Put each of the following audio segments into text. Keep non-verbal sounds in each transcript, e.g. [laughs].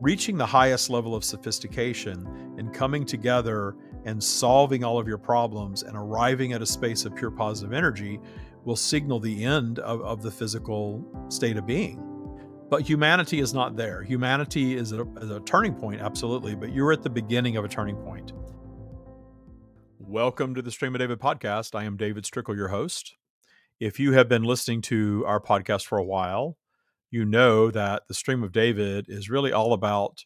reaching the highest level of sophistication and coming together and solving all of your problems and arriving at a space of pure positive energy will signal the end of, of the physical state of being. But humanity is not there. Humanity is a, is a turning point, absolutely, but you're at the beginning of a turning point. Welcome to the Stream of David podcast. I am David Strickel, your host. If you have been listening to our podcast for a while, you know that the stream of David is really all about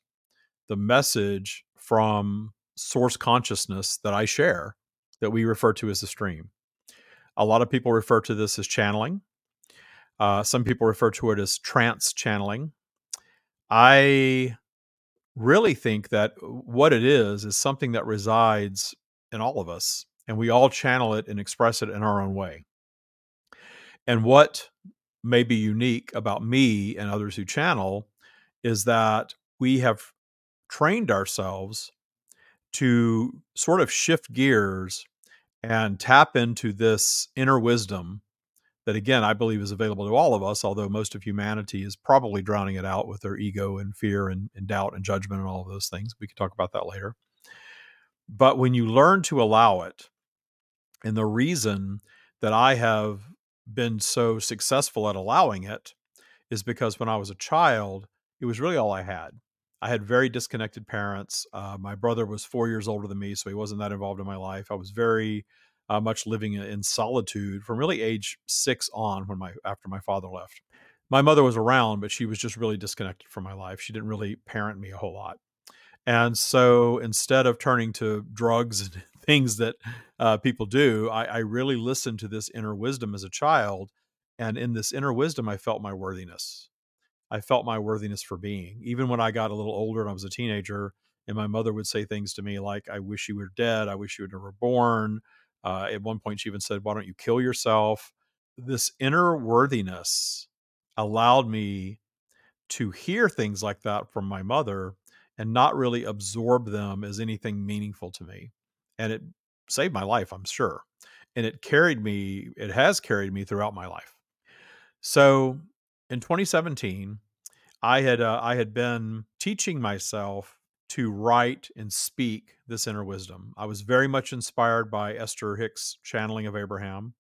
the message from source consciousness that I share that we refer to as the stream. A lot of people refer to this as channeling. Uh, some people refer to it as trance channeling. I really think that what it is is something that resides in all of us, and we all channel it and express it in our own way. And what may be unique about me and others who channel is that we have trained ourselves to sort of shift gears and tap into this inner wisdom that again i believe is available to all of us although most of humanity is probably drowning it out with their ego and fear and, and doubt and judgment and all of those things. We can talk about that later. But when you learn to allow it and the reason that i have been so successful at allowing it is because when I was a child, it was really all I had. I had very disconnected parents. Uh, my brother was four years older than me, so he wasn't that involved in my life. I was very uh, much living in solitude from really age six on when my after my father left. My mother was around, but she was just really disconnected from my life. She didn't really parent me a whole lot. And so instead of turning to drugs [laughs] and things that uh, people do, I, I really listened to this inner wisdom as a child. And in this inner wisdom, I felt my worthiness. I felt my worthiness for being. Even when I got a little older and I was a teenager, and my mother would say things to me like, I wish you were dead. I wish you were never born. Uh, at one point, she even said, Why don't you kill yourself? This inner worthiness allowed me to hear things like that from my mother and not really absorb them as anything meaningful to me. And it saved my life, I'm sure. And it carried me, it has carried me throughout my life. So in 2017, I had uh, I had been teaching myself to write and speak this inner wisdom. I was very much inspired by Esther Hicks' channeling of Abraham.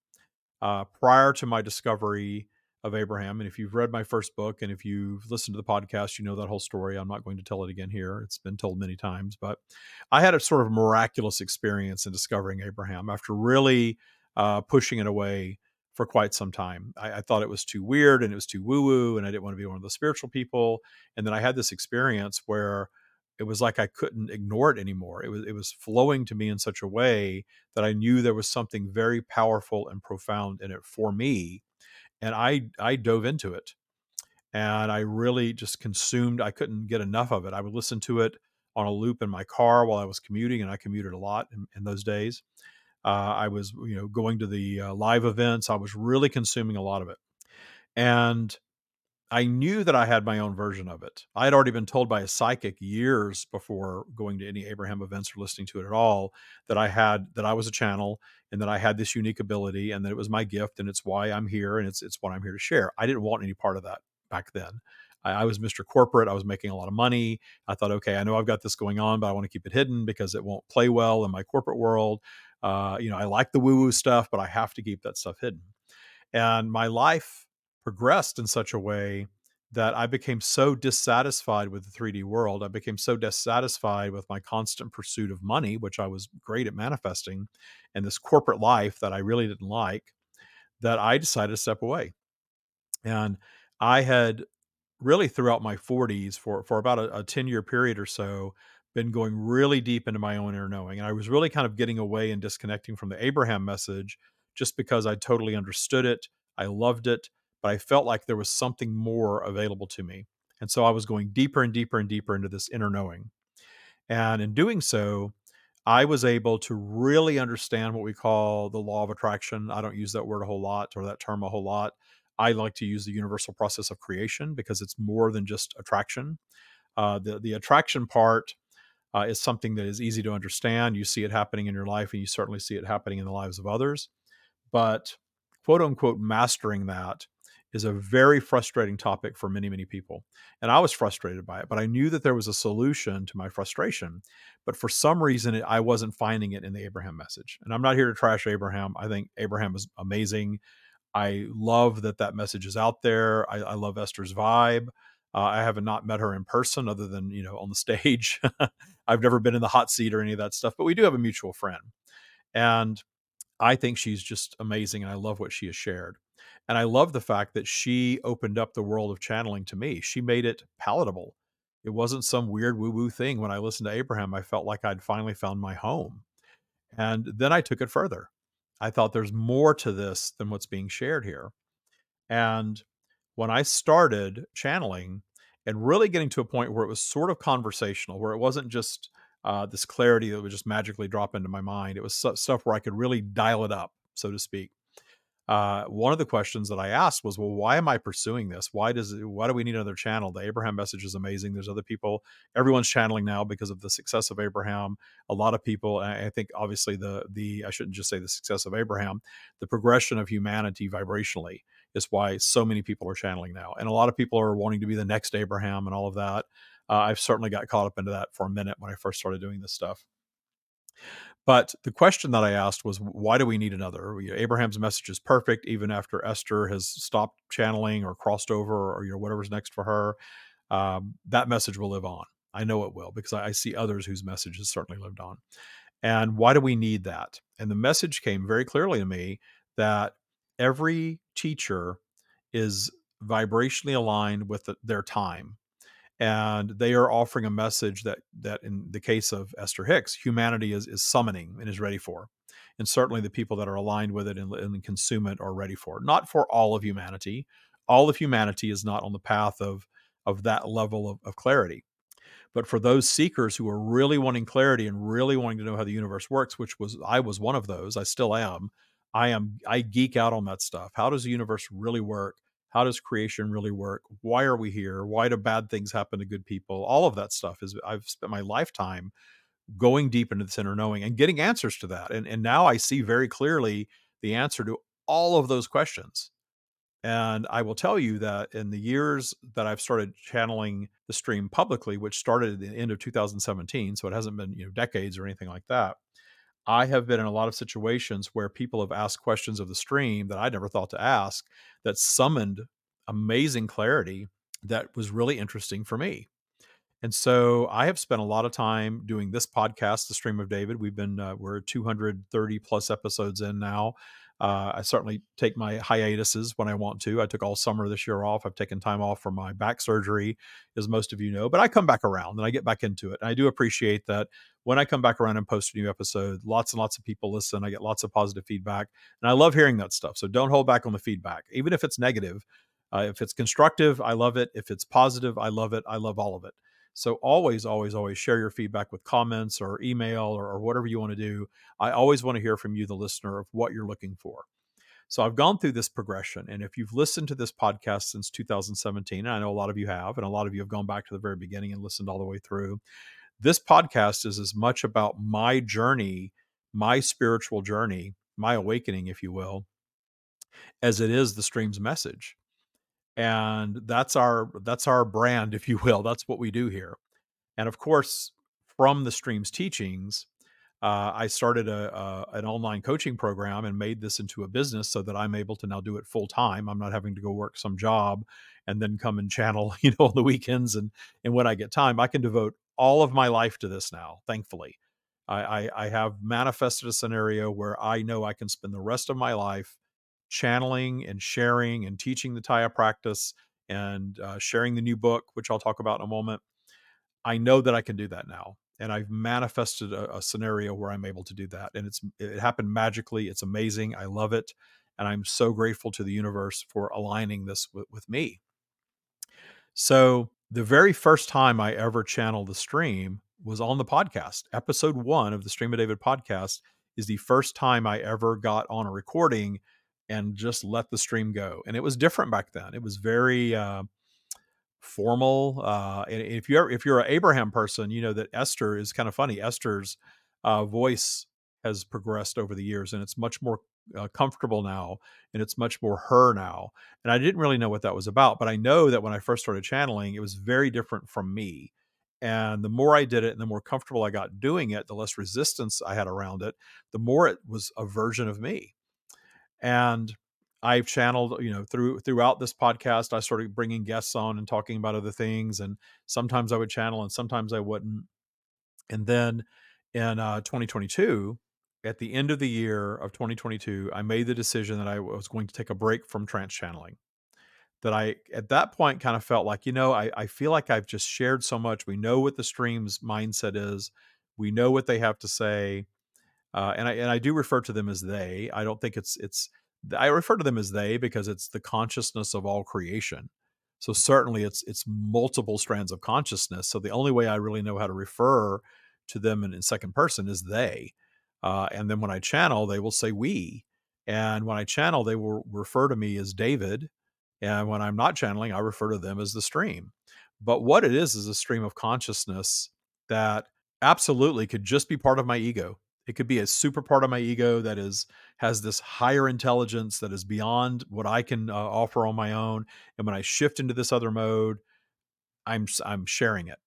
Uh, prior to my discovery of Abraham. And if you've read my first book and if you've listened to the podcast, you know that whole story. I'm not going to tell it again here. It's been told many times, but I had a sort of miraculous experience in discovering Abraham after really uh, pushing it away for quite some time. I, I, thought it was too weird and it was too woo woo, and I didn't want to be one of the spiritual people. And then I had this experience where it was like I couldn't ignore it anymore. It was it was flowing to me in such a way that I knew there was something very powerful and profound in it for me and I I dove into it, and I really just consumed. I couldn't get enough of it. I would listen to it on a loop in my car while I was commuting, and I commuted a lot in, in those days. Uh, I was you know going to the uh, live events. I was really consuming a lot of it, and I knew that I had my own version of it. I had already been told by a psychic years before going to any Abraham events or listening to it at all that I had that I was a channel and that I had this unique ability and that it was my gift and it's why I'm here and it's it's what I'm here to share. I didn't want any part of that back then. I, I was Mr. Corporate. I was making a lot of money. I thought, okay, I know I've got this going on, but I want to keep it hidden because it won't play well in my corporate world. Uh, you know, I like the woo woo stuff, but I have to keep that stuff hidden. And my life progressed in such a way that I became so dissatisfied with the 3D world. I became so dissatisfied with my constant pursuit of money, which I was great at manifesting, and this corporate life that I really didn't like, that I decided to step away. And I had really throughout my 40s for for about a, a 10 year period or so been going really deep into my own inner knowing and i was really kind of getting away and disconnecting from the abraham message just because i totally understood it i loved it but I felt like there was something more available to me. And so I was going deeper and deeper and deeper into this inner knowing. And in doing so, I was able to really understand what we call the law of attraction. I don't use that word a whole lot or that term a whole lot. I like to use the universal process of creation because it's more than just attraction. Uh, the the attraction part uh, is something that is easy to understand. You see it happening in your life, and you certainly see it happening in the lives of others. But quote unquote mastering that is a very frustrating topic for many, many people. And I was frustrated by it, but I knew that there was a solution to my frustration. But for some reason, it, I wasn't finding it in the Abraham message. And I'm not here to trash Abraham. I think Abraham is amazing. I love that that message is out there. I, I love Esther's vibe. Uh, I have not met her in person other than, you know, on the [laughs] stage. I've never been in the hot seat or any of that stuff, but we do have a mutual friend. And I think she's just amazing. And I love what she has shared. And I love the fact that she opened up the world of channeling to me. She made it palatable. It wasn't some weird woo woo thing. When I listened to Abraham, I felt like I'd finally found my home. And then I took it further. I thought there's more to this than what's being shared here. And when I started channeling and really getting to a point where it was sort of conversational, where it wasn't just uh, this clarity that would just magically drop into my mind, it was stuff where I could really dial it up, so to speak uh, one of the questions that I asked was, well, why am I pursuing this? Why does why do we need another channel? The Abraham message is amazing. There's other people. Everyone's channeling now because of the success of Abraham. A lot of people. I think obviously the the I shouldn't just say the success of Abraham, the progression of humanity vibrationally is why so many people are channeling now, and a lot of people are wanting to be the next Abraham and all of that. Uh, I've certainly got caught up into that for a minute when I first started doing this stuff. But the question that I asked was, why do we need another? Abraham's message is perfect, even after Esther has stopped channeling or crossed over, or you know whatever's next for her. Um, that message will live on. I know it will because I, I see others whose message has certainly lived on. And why do we need that? And the message came very clearly to me that every teacher is vibrationally aligned with the, their time and they are offering a message that that in the case of Esther Hicks, humanity is is summoning and is ready for, and certainly the people that are aligned with it and, and consume it are ready for. Not for all of humanity, all of humanity is not on the path of of that level of, of clarity. But for those seekers who are really wanting clarity and really wanting to know how the universe works, which was I was one of those, I still am. I am I geek out on that stuff. How does the universe really work? How does creation really work? Why are we here? Why do bad things happen to good people? All of that stuff is i've spent my lifetime going deep into this inner knowing and getting answers to that and, and now i see very clearly the answer to all of those questions. And i will tell you that in the years that i've started channeling the stream publicly which started at the end of 2017 so it hasn't been you know decades or anything like that I have been in a lot of situations where people have asked questions of the stream that I never thought to ask that summoned amazing clarity that was really interesting for me. And so I have spent a lot of time doing this podcast, The Stream of David. We've been, uh, we're 230 plus episodes in now. Uh, I certainly take my hiatuses when I want to. I took all summer this year off. I've taken time off for my back surgery, as most of you know, but I come back around and I get back into it. And I do appreciate that when I come back around and post a new episode, lots and lots of people listen. I get lots of positive feedback. And I love hearing that stuff. So don't hold back on the feedback, even if it's negative. Uh, if it's constructive, I love it. If it's positive, I love it. I love all of it. So always, always, always share your feedback with comments or email or, or whatever you want to do. I always want to hear from you, the listener, of what you're looking for. So I've gone through this progression. And if you've listened to this podcast since 2017, and I know a lot of you have, and a lot of you have gone back to the very beginning and listened all the way through, this podcast is as much about my journey, my spiritual journey, my awakening, if you will, as it is the stream's message and that's our that's our brand if you will that's what we do here. And of course from the streams teachings uh, i started a, a, an online coaching program and made this into a business so that i'm able to now do it full time. I'm not having to go work some job and then come and channel [laughs] you know on the weekends and and when i get time i can devote all of my life to this now thankfully. I, I, I have manifested a scenario where i know i can spend the rest of my life channeling and sharing and teaching the Taya practice and uh, sharing the new book, which I'll talk about in a moment. I know that I can do that now. And I've manifested a, a scenario where I'm able to do that. And it's it happened magically. It's amazing. I love it. And I'm so grateful to the universe for aligning this with, with me. So the very first time I ever channeled the stream was on the podcast. Episode one of the Stream of David podcast is the first time I ever got on a recording and just let the stream go. And it was different back then. It was very uh, formal. Uh, and if you're if you're an Abraham person, you know that Esther is kind of funny. Esther's uh, voice has progressed over the years, and it's much more uh, comfortable now and it's much more her now. And I didn't really know what that was about, but I know that when I first started channeling, it was very different from me. And the more I did it and the more comfortable I got doing it, the less resistance I had around it, the more it was a version of me. And I've channeled, you know, through throughout this podcast, I started bringing guests on and talking about other things. And sometimes I would channel and sometimes I wouldn't. And then in uh, 2022, at the end of the year of 2022, I made the decision that I was going to take a break from trance channeling. That I, at that point, kind of felt like, you know, I, I feel like I've just shared so much. We know what the stream's mindset is, we know what they have to say. Uh, and I and I do refer to them as they. I don't think it's it's I refer to them as they because it's the consciousness of all creation. So certainly it's it's multiple strands of consciousness. So the only way I really know how to refer to them in, in second person is they. Uh, and then when I channel, they will say we. And when I channel, they will refer to me as David. And when I'm not channeling, I refer to them as the stream. But what it is is a stream of consciousness that absolutely could just be part of my ego. It could be a super part of my ego that is has this higher intelligence that is beyond what I can uh, offer on my own. And when I shift into this other mode, I'm I'm sharing it.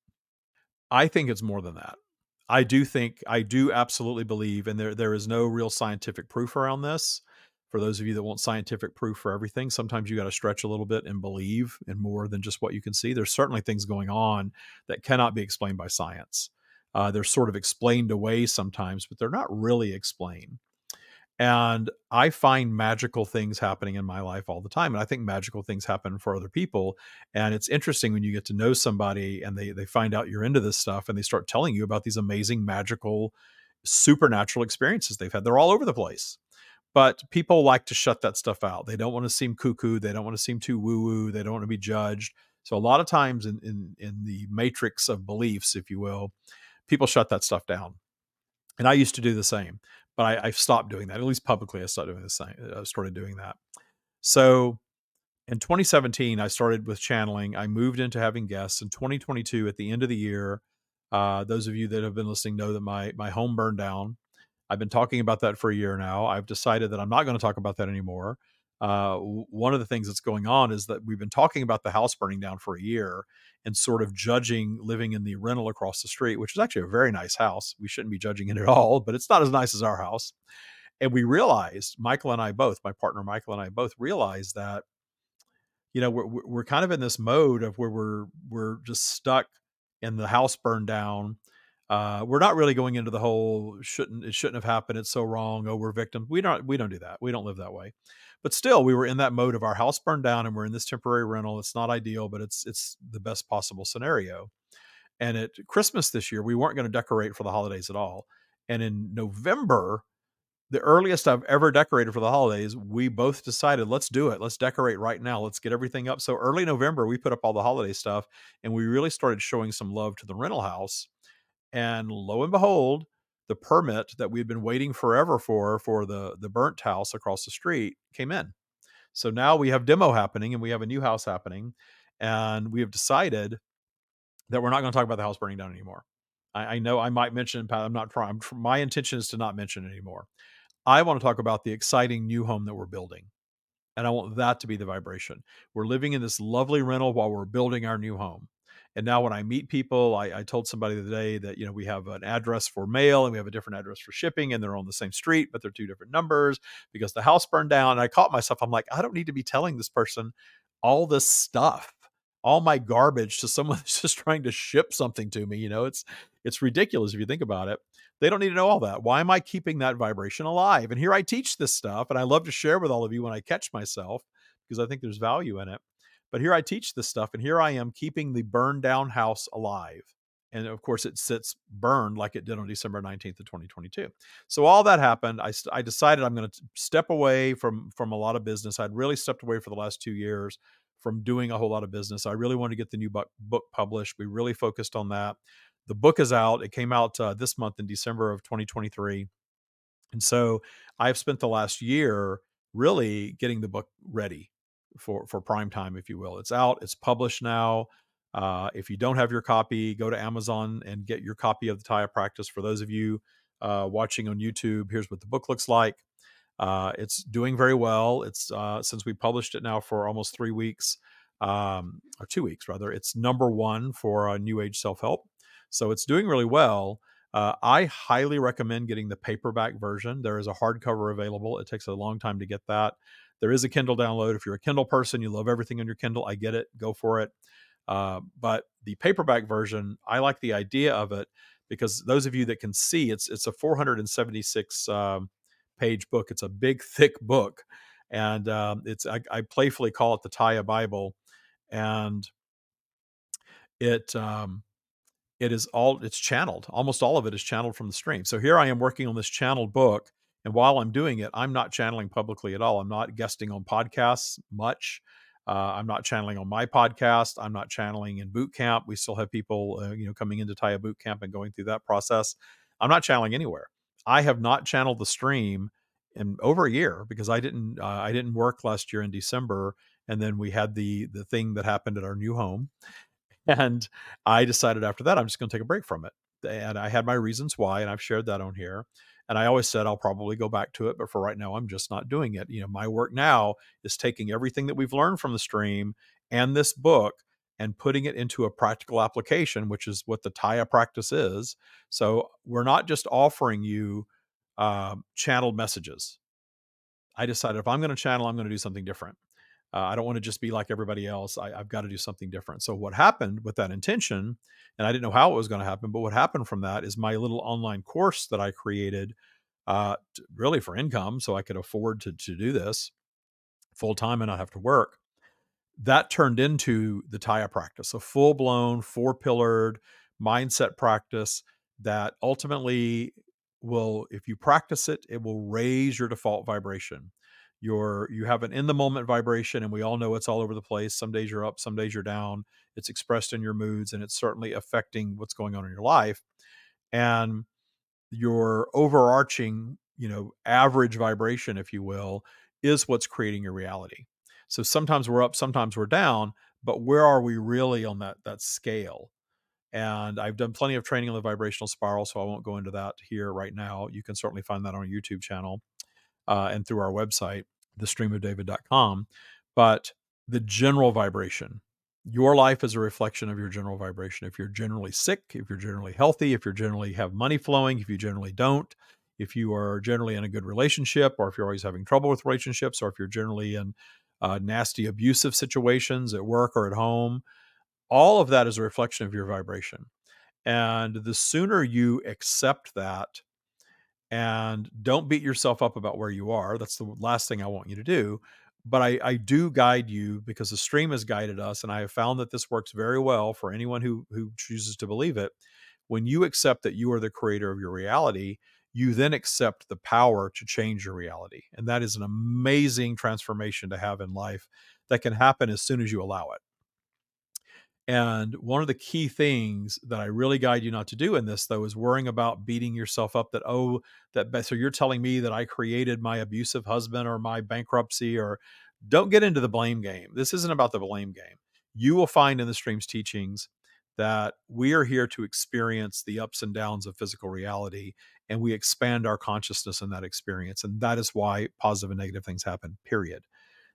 I think it's more than that. I do think I do absolutely believe, and there there is no real scientific proof around this. For those of you that want scientific proof for everything, sometimes you got to stretch a little bit and believe in more than just what you can see. There's certainly things going on that cannot be explained by science. Uh, they're sort of explained away sometimes, but they're not really explained. And I find magical things happening in my life all the time. And I think magical things happen for other people. And it's interesting when you get to know somebody and they, they find out you're into this stuff and they start telling you about these amazing, magical, supernatural experiences they've had. They're all over the place. But people like to shut that stuff out. They don't want to seem cuckoo. They don't want to seem too woo woo. They don't want to be judged. So a lot of times in, in, in the matrix of beliefs, if you will, people shut that stuff down. And I used to do the same but I, have stopped doing that. At least publicly, I started doing the same. I started doing that. So in 2017, I started with channeling. I moved into having guests. In 2022, at the end of the year, uh, those of you that have been listening know that my my home burned down. I've been talking about that for a year now. I've decided that I'm not going to talk about that anymore. Uh, one of the things that's going on is that we've been talking about the house burning down for a year and sort of judging living in the rental across the street, which is actually a very nice house. We shouldn't be judging it at all, but it's not as nice as our house. And we realized, Michael and I both, my partner Michael and I both realized that, you know, we're we're kind of in this mode of where we're we're just stuck in the house burned down. Uh, we're not really going into the whole shouldn't it shouldn't have happened. It's so wrong. Oh, we're victims. We don't we don't do that. We don't live that way but still we were in that mode of our house burned down and we're in this temporary rental it's not ideal but it's it's the best possible scenario and at christmas this year we weren't going to decorate for the holidays at all and in november the earliest i've ever decorated for the holidays we both decided let's do it let's decorate right now let's get everything up so early november we put up all the holiday stuff and we really started showing some love to the rental house and lo and behold the permit that we had been waiting forever for for the the burnt house across the street came in. So now we have demo happening and we have a new house happening, and we have decided that we're not going to talk about the house burning down anymore. I, I know I might mention. I'm not trying. My intention is to not mention anymore. I want to talk about the exciting new home that we're building. And I want that to be the vibration. We're living in this lovely rental while we're building our new home. And now when I meet people, I, I told somebody the other day that, you know, we have an address for mail and we have a different address for shipping and they're on the same street, but they're two different numbers because the house burned down. And I caught myself, I'm like, I don't need to be telling this person all this stuff all my garbage to someone [laughs] that's just trying to ship something to me you know? It's it's ridiculous if you think about it. They don't need to know all that. Why am i keeping that vibration alive? And here i teach this stuff and i love to share with all of you when i catch myself because i think there's value in it but here I teach this stuff, and here I am keeping the burned down house alive. And of course, it sits burned like it did on December 19th of 2022. So all that happened. I, I decided I'm going to step away from from a lot of business. I'd really stepped away for the last two years from doing a whole lot of business. I really wanted to get the new book, book published. We really focused on that. The book is out. It came out uh, this month in December of 2023. And so I've spent the last year really getting the book ready for for prime time, if you will. It's out. It's published now. Uh, if you don't have your copy, go to Amazon and get your copy of the Taya Practice. For those of you uh, watching on YouTube, here's what the book looks like. Uh, it's doing very well. It's uh, since we published it now for almost three weeks, um, or two weeks rather. It's number one for uh, New Age self help, so it's doing really well. Uh, I highly recommend getting the paperback version. There is a hardcover available. It takes a long time to get that. There is a Kindle download. If you're a Kindle person, you love everything on your Kindle. I get it. Go for it. Uh, but the paperback version, I like the idea of it because those of you that can see, it's it's a 476 um, page book. It's a big, [laughs] thick book, and um, it's I, I, playfully call it the Taya Bible, and it um, it is all it's channeled. Almost all of it is channeled from the stream. So here I am working on this channeled book, and while I'm doing it, I'm not channeling publicly at all. I'm not guesting on podcasts much. Uh, I'm not channeling on my podcast. I'm not channeling in boot camp. We still have people, uh, you know, coming into Taya boot camp and going through that process. I'm not channeling anywhere. I have not channeled the stream in over a year because I didn't uh, I didn't work last year in December, and then we had the the thing that happened at our new home, [laughs] and I decided after that I'm just going to take a break from it, and I had my reasons why, and I've shared that on here. And I always said I'll probably go back to it, but for right now, I'm just not doing it. You know, my work now is taking everything that we've learned from the stream and this book and putting it into a practical application, which is what the Taya practice is. So we're not just offering you uh, channeled messages. I decided if I'm going to channel, I'm going to do something different. Uh, I don't want to just be like everybody else. I, have got to do something different. So what happened with that intention, and I didn't know how it was going to happen, but what happened from that is my little online course that I created, uh, really for income, so I could afford to to do this full time and not have to work that turned into the Taya practice, a full blown, four pillared mindset practice that ultimately will, if you practice it, it will raise your default vibration. Your you have an in the moment vibration, and we all know it's all over the place. Some days you're up, some days you're down. It's expressed in your moods, and it's certainly affecting what's going on in your life. And your overarching, you know, average vibration, if you will, is what's creating your reality. So sometimes we're up, sometimes we're down, but where are we really on that that scale? And I've done plenty of training on the vibrational spiral, so I won't go into that here right now. You can certainly find that on our YouTube channel uh, and through our website, thestreamofdavid.com. But the general vibration, your life is a reflection of your general vibration. If you're generally sick, if you're generally healthy, if you generally have money flowing, if you generally don't, if you are generally in a good relationship, or if you're always having trouble with relationships, or if you're generally in uh, nasty abusive situations at work or at home. All of that is a reflection of your vibration. And the sooner you accept that and don't beat yourself up about where you are, that's the last thing I want you to do. But I, I do guide you because the stream has guided us, and I have found that this works very well for anyone who who chooses to believe it. When you accept that you are the creator of your reality, you then accept the power to change your reality. And that is an amazing transformation to have in life that can happen as soon as you allow it. And one of the key things that I really guide you not to do in this, though, is worrying about beating yourself up that, oh, that, so you're telling me that I created my abusive husband or my bankruptcy, or don't get into the blame game. This isn't about the blame game. You will find in the stream's teachings that we are here to experience the ups and downs of physical reality and we expand our consciousness in that experience. And that is why positive and negative things happen, period.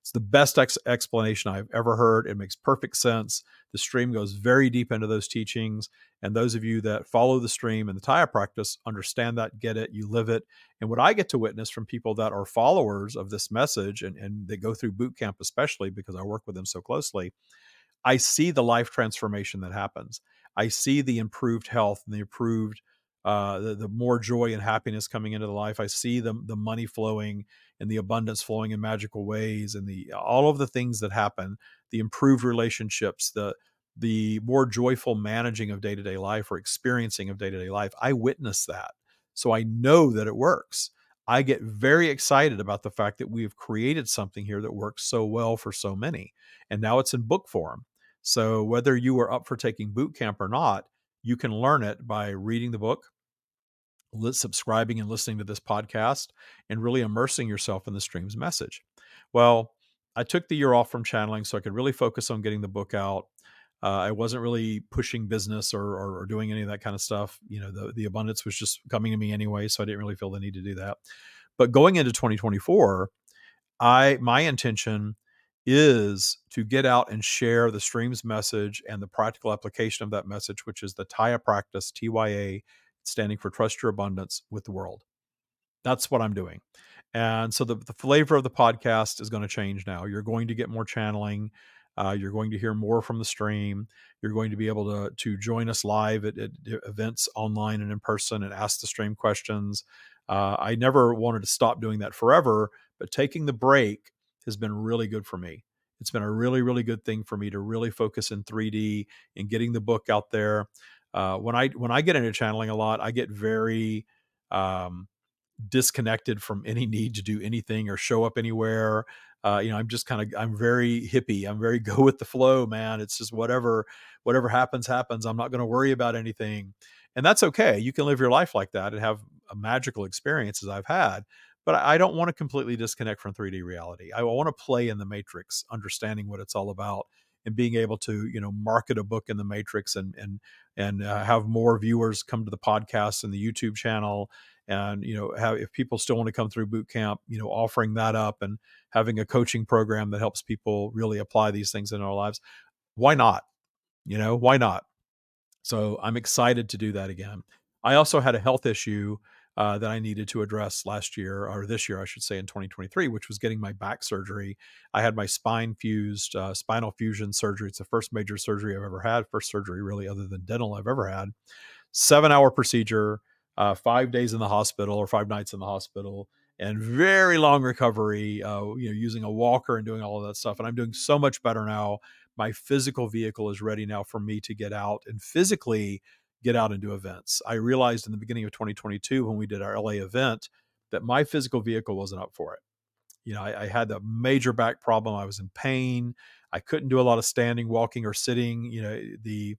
It's the best ex- explanation I've ever heard. It makes perfect sense. The stream goes very deep into those teachings. And those of you that follow the stream and the Taya practice understand that, get it, you live it. And what I get to witness from people that are followers of this message and, and they go through boot camp, especially because I work with them so closely, I see the life transformation that happens. I see the improved health and the improved uh, the, the more joy and happiness coming into the life. I see the the money flowing and the abundance flowing in magical ways, and the all of the things that happen, the improved relationships, the the more joyful managing of day to day life or experiencing of day to day life. I witness that, so I know that it works. I get very excited about the fact that we have created something here that works so well for so many, and now it's in book form. So whether you are up for taking boot camp or not, you can learn it by reading the book, subscribing and listening to this podcast, and really immersing yourself in the stream's message. Well, I took the year off from channeling so I could really focus on getting the book out. Uh, I wasn't really pushing business or, or, or, doing any of that kind of stuff. You know, the, the abundance was just coming to me anyway, so I didn't really feel the need to do that. But going into 2024, I my intention is to get out and share the stream's message and the practical application of that message, which is the TYA practice, TYA, standing for Trust Your Abundance with the world. That's what I'm doing. And so the, the flavor of the podcast is going to change now. You're going to get more channeling. Uh, you're going to hear more from the stream. You're going to be able to to join us live at, at events online and in person and ask the stream questions. Uh, I never wanted to stop doing that forever, but taking the break has been really good for me. It's been a really, really good thing for me to really focus in 3D and getting the book out there. Uh, when I when I get into channeling a lot, I get very um, disconnected from any [laughs] need to do anything or show up anywhere. Uh, you know, I'm just kind of I'm very hippie. I'm very [laughs] go with the flow, man. It's just whatever whatever happens happens. I'm not going to worry about anything, and that's okay. You can live your life like that and have a magical experiences I've had but I don't want to completely disconnect from 3D reality. I want to play in the matrix, understanding what it's all about and being able to, you know, market a book in the matrix and and and uh, have more viewers come to the podcast and the YouTube channel and you know have if people still want to come through boot camp you know offering that up and having a coaching program that helps people really apply these things in our lives why not? You know why not? So i'm excited to do that again. I also had a health issue uh, that I needed to address last year, or this year, I should say, in 2023, which was getting my back surgery. I had my spine fused, uh, spinal fusion surgery. It's the first major surgery I've ever had, first surgery really, other than dental, I've ever had. Seven hour procedure, uh, five days in the hospital or five nights in the hospital, and very long recovery. Uh, you know, using a walker and doing all of that stuff. And I'm doing so much better now. My physical vehicle is ready now for me to get out and physically get out and do events. I realized in the beginning of 2022 when we did our LA event that my physical vehicle wasn't up for it. You know, I, I had a major back problem. I was in pain. I couldn't do a lot of standing, walking, or sitting. You know, the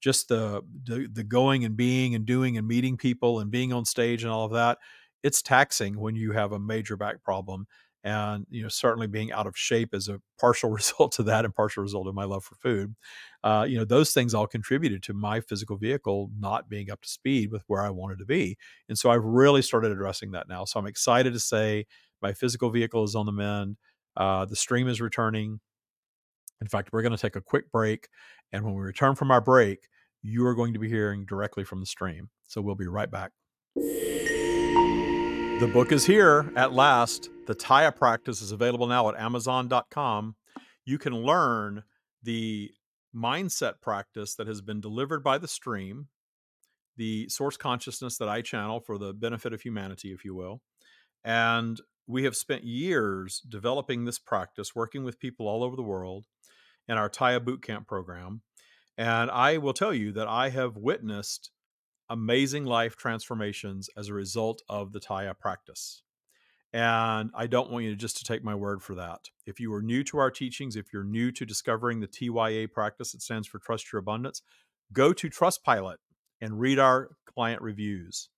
just the, the the going and being and doing and meeting people and being on stage and all of that. It's taxing when you have a major back problem and you know certainly being out of shape as a partial [laughs] result to that and partial result of my love for food uh, you know those things all contributed to my physical vehicle not being up to speed with where i wanted to be and so i've really started addressing that now so i'm excited to say my physical vehicle is on the mend uh, the stream is returning. In fact we're going to take a quick break and when we return from our break you are going to be hearing directly from the stream so we'll be right back the book is here at last. The TYA practice is available now at Amazon.com. You can learn the mindset practice that has been delivered by the stream, the source consciousness that I channel for the benefit of humanity, if you will. And we have spent years developing this practice, working with people all over the world in our TYA Bootcamp program. And I will tell you that I have witnessed amazing life transformations as a result of the TYA practice. And I don't want you just to take my word for that. If you are new to our teachings, if you're new to discovering the TYA practice, it stands for Trust Your Abundance, go to Trustpilot and read our client reviews.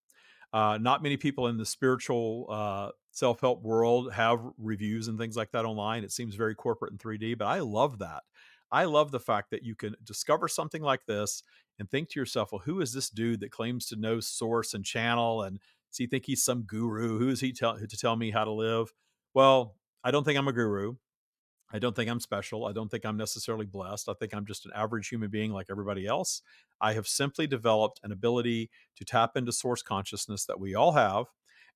Uh, not many people in the spiritual uh, self help world have reviews and things like that online. It seems very corporate and 3D, but I love that. I love the fact that you can discover something like this and think to yourself, well, who is this dude that claims to know source and channel? And does he think he's some guru? Who is he tell, to tell me how to live? Well, I don't think I'm a guru. I don't think I'm special. I don't think I'm necessarily blessed. I think I'm just an average human being like everybody else. I have simply developed an ability to tap into source consciousness that we all have.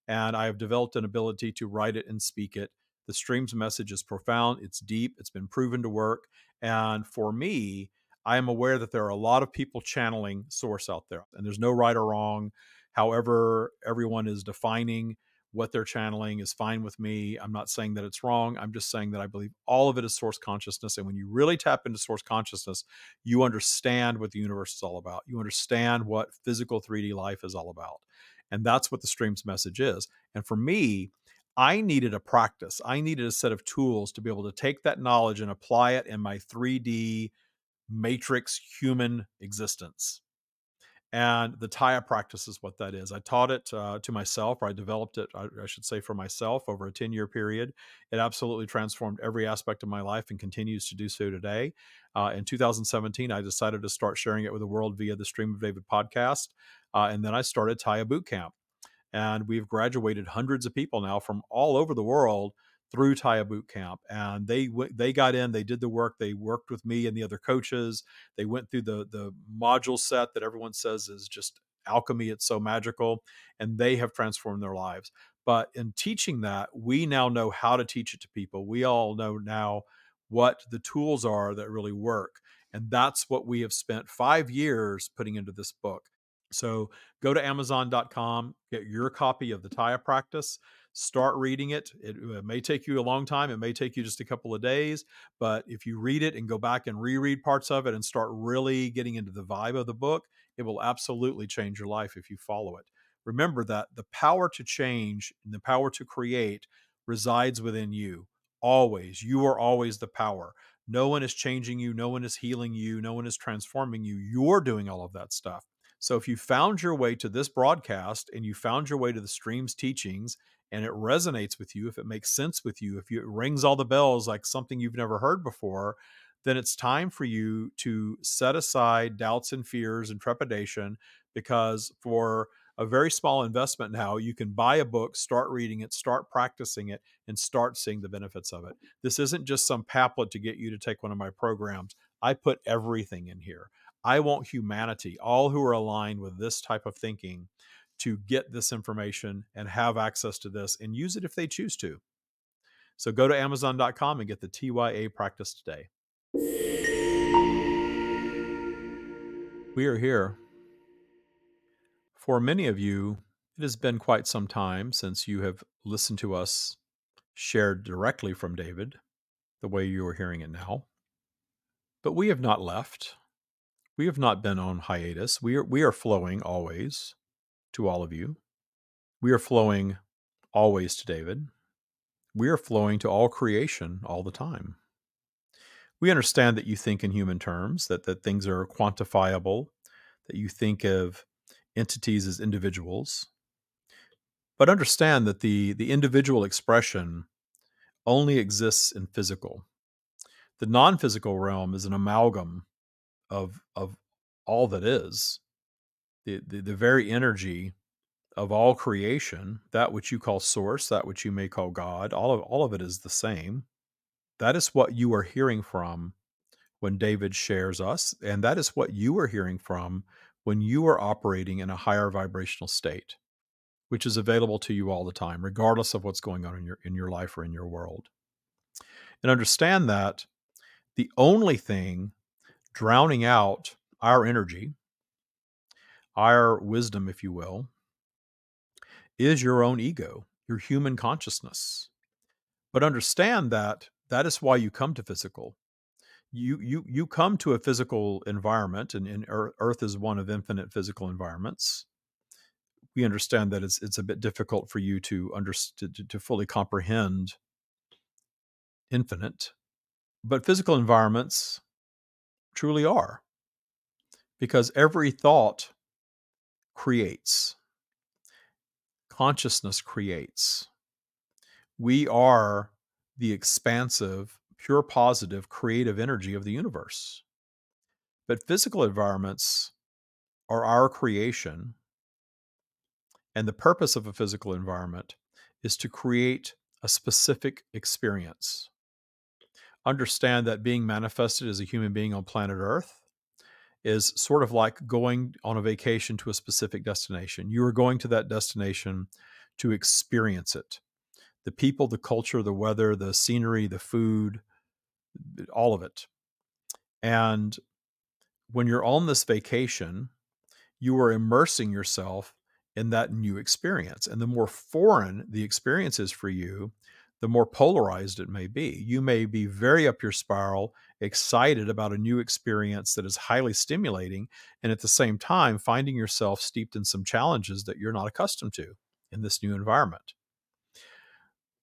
And I have developed an ability to write it and speak it. The stream's message is profound, it's deep, it's been proven to work. And for me, I am aware that there are a lot of people channeling source out there, and there's no right or wrong. However, everyone is defining what they're channeling is fine with me. I'm not saying that it's wrong. I'm just saying that I believe all of it is source consciousness. And when you really tap into source consciousness, you understand what the universe is all about. You understand what physical 3D life is all about. And that's what the stream's message is. And for me, I needed a practice. I needed a set of tools to be able to take that knowledge and apply it in my 3D matrix human existence. And the TYA practice is what that is. I taught it uh, to myself, or I developed it, I, I, should say, for myself over a 10 year period. It absolutely transformed every aspect of my life and continues to do so today. Uh, in 2017, I decided to start sharing it with the world via the Stream of David podcast. Uh, and then I started TYA Bootcamp. And we've graduated hundreds of people now from all over the world through Taya Boot Camp, and they they got in, they did the work, they worked with me and the other coaches. They went through the the module set that everyone says is just alchemy. It's so magical, and they have transformed their lives. But in teaching that, we now know how to teach it to people. We all know now what the tools are that really work. And that's what we have spent five years putting into this book. So go to Amazon.com, get your copy of the Taya practice, start reading it. it. It may take you a long time, it may take you just a couple of days, but if you read it and go back and reread parts of it and start really getting into the vibe of the book, it will absolutely change your life if you follow it. Remember that the power to change and the power to create resides within you. Always. You are always the power. No one is changing you. No one is healing you. No one is transforming you. You're doing all of that stuff. So if you found your way to this broadcast and you found your way to the stream's teachings and it resonates with you, if it makes sense with you, if you, it rings all the bells like something you've never heard before, then it's time for you to set aside doubts and fears and trepidation because for a very small investment now, you can buy a book, start reading it, start practicing it, and start seeing the benefits of it. This isn't just some pamphlet to get you to take one of my programs. I put everything in here. I want humanity, all who are aligned with this type of thinking, to get this information and have access to this and use it if they choose to. So go to Amazon.com and get the TYA practice today. We are here. For many of you, it has been quite some time since you have listened to us shared directly from David, the way you are hearing it now. But we have not left we have not been on hiatus. We are we are flowing always to all of you. We are flowing always to David. We are flowing to all creation all the time. We understand that you think in human terms, that, that things are quantifiable, that you think of entities as individuals. But understand that the, the individual expression only exists in physical. The non physical realm is an amalgam of of all that is the, the, the very energy of all creation that which you call source that which you may call god all of all of it is the same. That is what you are hearing from when david shares us and that is what you are hearing from when you are operating in a higher vibrational state which is available to you all the time regardless of what's going on in your in your life or in your world. And understand that the only thing drowning out our energy, our wisdom, if you will, is your own ego, your human consciousness. But understand that that is why you come to physical. You you you come to a physical environment, and, and Earth is one of infinite physical environments. We understand that it's it's a bit difficult for you to understand to, to fully comprehend infinite, but physical environments truly are. Because every thought creates, consciousness creates. We are the expansive, pure positive, creative energy of the universe. But physical environments are our creation. And the purpose of a physical environment is to create a specific experience understand that being manifested as a human being on planet Earth is sort of like going on a vacation to a specific destination. You are going to that destination to experience it the people, the culture, the weather, the scenery, the food, all of it. And when you're on this vacation, you are immersing yourself in that new experience. And the more foreign the experience is for you, the more polarized it may be. You may be very up your spiral, excited about a new experience that is highly stimulating, and at the same time, finding yourself steeped in some challenges that you're not accustomed to in this new environment.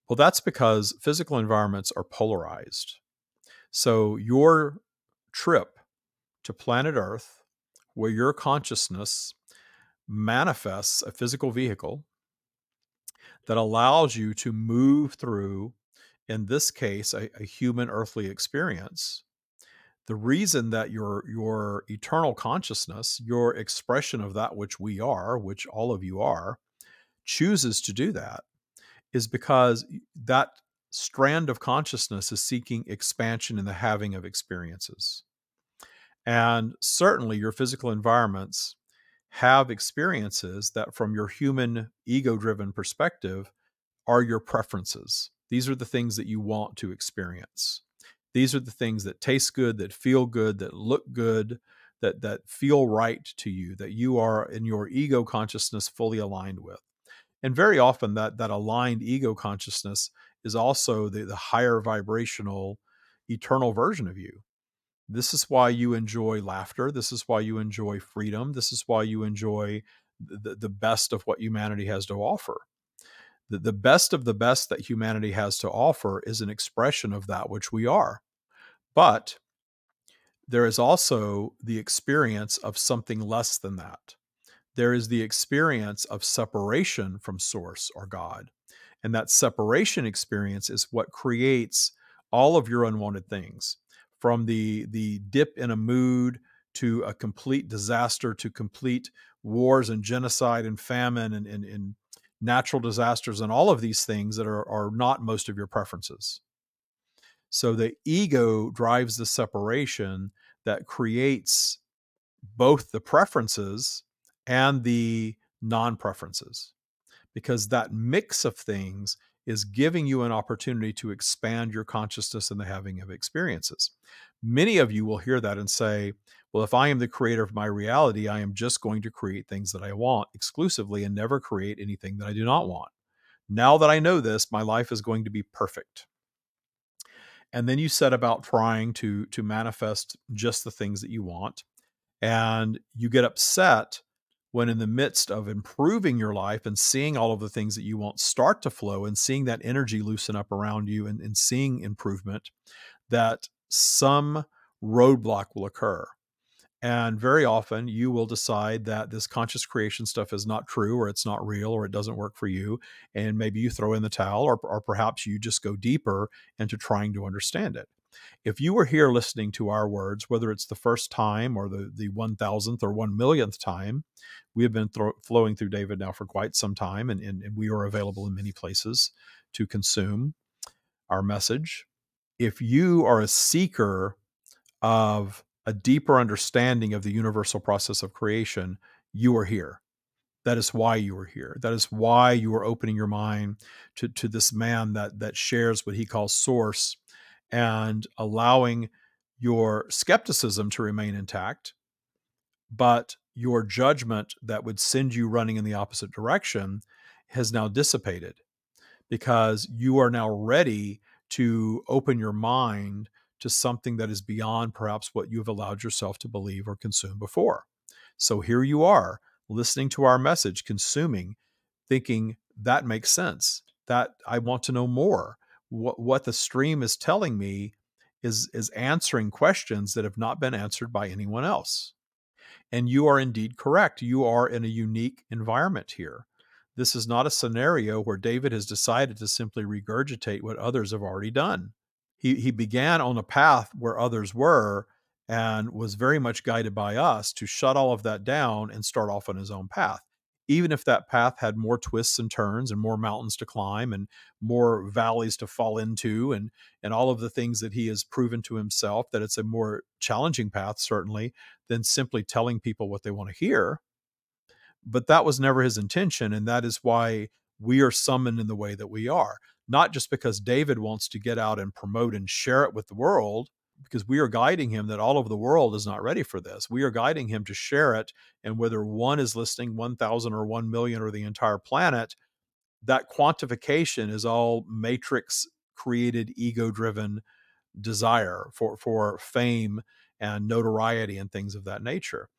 Well, that's because physical environments are polarized. So, your trip to planet Earth, where your consciousness manifests a physical vehicle that allows you to move through, in this case, a, a human earthly experience. The reason that your your eternal consciousness, your expression of that which we are, which all of you are, chooses to do that is because that strand of consciousness is seeking expansion in the having of experiences. And certainly your physical environments have experiences that, from your human ego driven perspective, are your preferences. These are the things that you want to experience. These are the things that taste good, that feel good, that look good, that, that feel right to you, that you are in your ego consciousness fully aligned with. And very often that, that aligned ego consciousness is also the, the higher vibrational eternal version of you. This is why you enjoy laughter. This is why you enjoy freedom. This is why you enjoy the, the best of what humanity has to offer. The, the best of the best that humanity has to offer is an expression of that which we are. But there is also the experience of something less than that. There is the experience of separation from Source or God. And that separation experience is what creates all of your unwanted things from the, the dip in a mood to a complete disaster to complete wars and genocide and famine and, and, and natural disasters and all of these things that are, are not most of your preferences. So the ego drives the separation that creates both the preferences and the non preferences because that mix of things is giving you an opportunity to expand your consciousness and the having of experiences. Many of you will hear that and say, well, if I am the creator of my reality, I am just going to create things that I want exclusively and never create anything that I do not want. Now that I know this, my life is going to be perfect. And then you set about trying to to manifest just the things that you want and you get upset when in the midst of improving your life and seeing all of the things that you want start to flow and seeing that energy loosen up around you and, and seeing improvement, that some roadblock will occur. And very often you will decide that this conscious creation stuff is not true or it's not real or it doesn't work for you. And maybe you throw in the towel or, or perhaps you just go deeper into trying to understand it. If you were here listening to our words, whether it's the first time or the, the 1000th or 1 millionth time, we have been flowing through David now for quite some time, and, and, and we are available in many places to consume our message. If you are a seeker of a deeper understanding of the universal process of creation, you are here. That is why you are here. That is why you are opening your mind to, to this man that that shares what he calls source and allowing your skepticism to remain intact, but your judgment that would send you running in the opposite direction has now dissipated because you are now ready to open your mind to something that is beyond perhaps what you've allowed yourself to believe or consume before. So here you are listening to our message, consuming, thinking that makes sense, that I want to know more what what the stream is telling me is is answering questions that have not been answered by anyone else. And you are indeed correct. You are in a unique environment here. This is not a scenario where David has decided to simply regurgitate what others have already done. He, he began on a path where others were and was very much guided by us to shut all of that down and start off on his own path even if that path had more twists and turns and more mountains to climb and more valleys to fall into and and all of the things that he has proven to himself that it's a more challenging path certainly than simply telling people what they want to hear but that was never his intention and that is why we are summoned in the way that we are. Not just because David wants to get out and promote and share it with the world because we are guiding him that all of the world is not ready for this. We are guiding him to share it. And whether one is listening, 1,000 or 1 million or the entire planet, that quantification is all matrix created, ego driven desire for, for fame and notoriety and things of that nature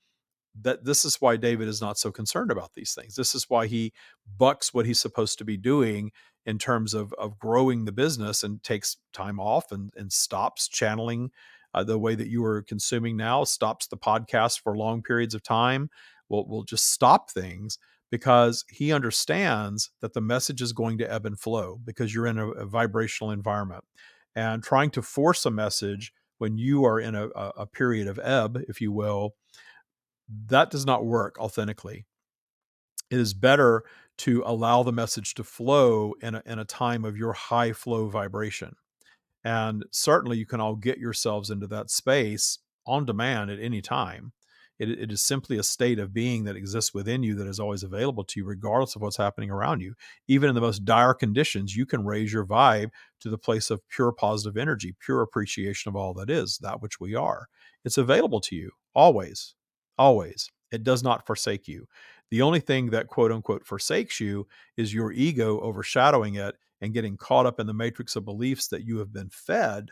that this is why David is not so concerned about these things. This is why he bucks what he's supposed to be doing in terms of of growing the business and takes time off and and stops channeling uh, the way that you are consuming now, stops the podcast for long periods of time. Will will just stop things because he understands that the message is going to ebb and flow because you're in a, a vibrational environment and trying to force a message when you are in a, a period of ebb, if you will, that does not work authentically. It is better to allow the message to flow in a, in a time of your high flow vibration. And certainly you can all get yourselves into that space on demand at any time. It, it is simply a state of being that exists within you that is always available to you, regardless of what's happening around you. Even in the most dire conditions, you can raise your vibe to the place of pure positive energy, pure appreciation of all that is, that which we are. It's available to you always, always. It does not forsake you. The only thing that quote unquote forsakes you is your ego overshadowing it and getting caught up in the matrix of beliefs that you have been fed